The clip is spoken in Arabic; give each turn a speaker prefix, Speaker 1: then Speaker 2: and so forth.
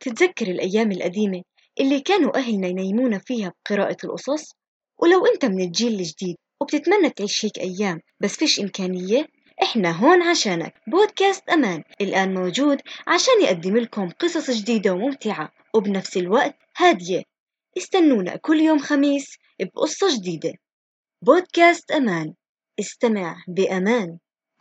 Speaker 1: تتذكر الأيام القديمة اللي كانوا أهلنا ينيمونا فيها بقراءة القصص؟ ولو أنت من الجيل الجديد وبتتمنى تعيش هيك أيام بس فيش إمكانية إحنا هون عشانك. بودكاست أمان الآن موجود عشان يقدم لكم قصص جديدة وممتعة وبنفس الوقت هادية. استنونا كل يوم خميس بقصة جديدة. بودكاست أمان استمع بأمان.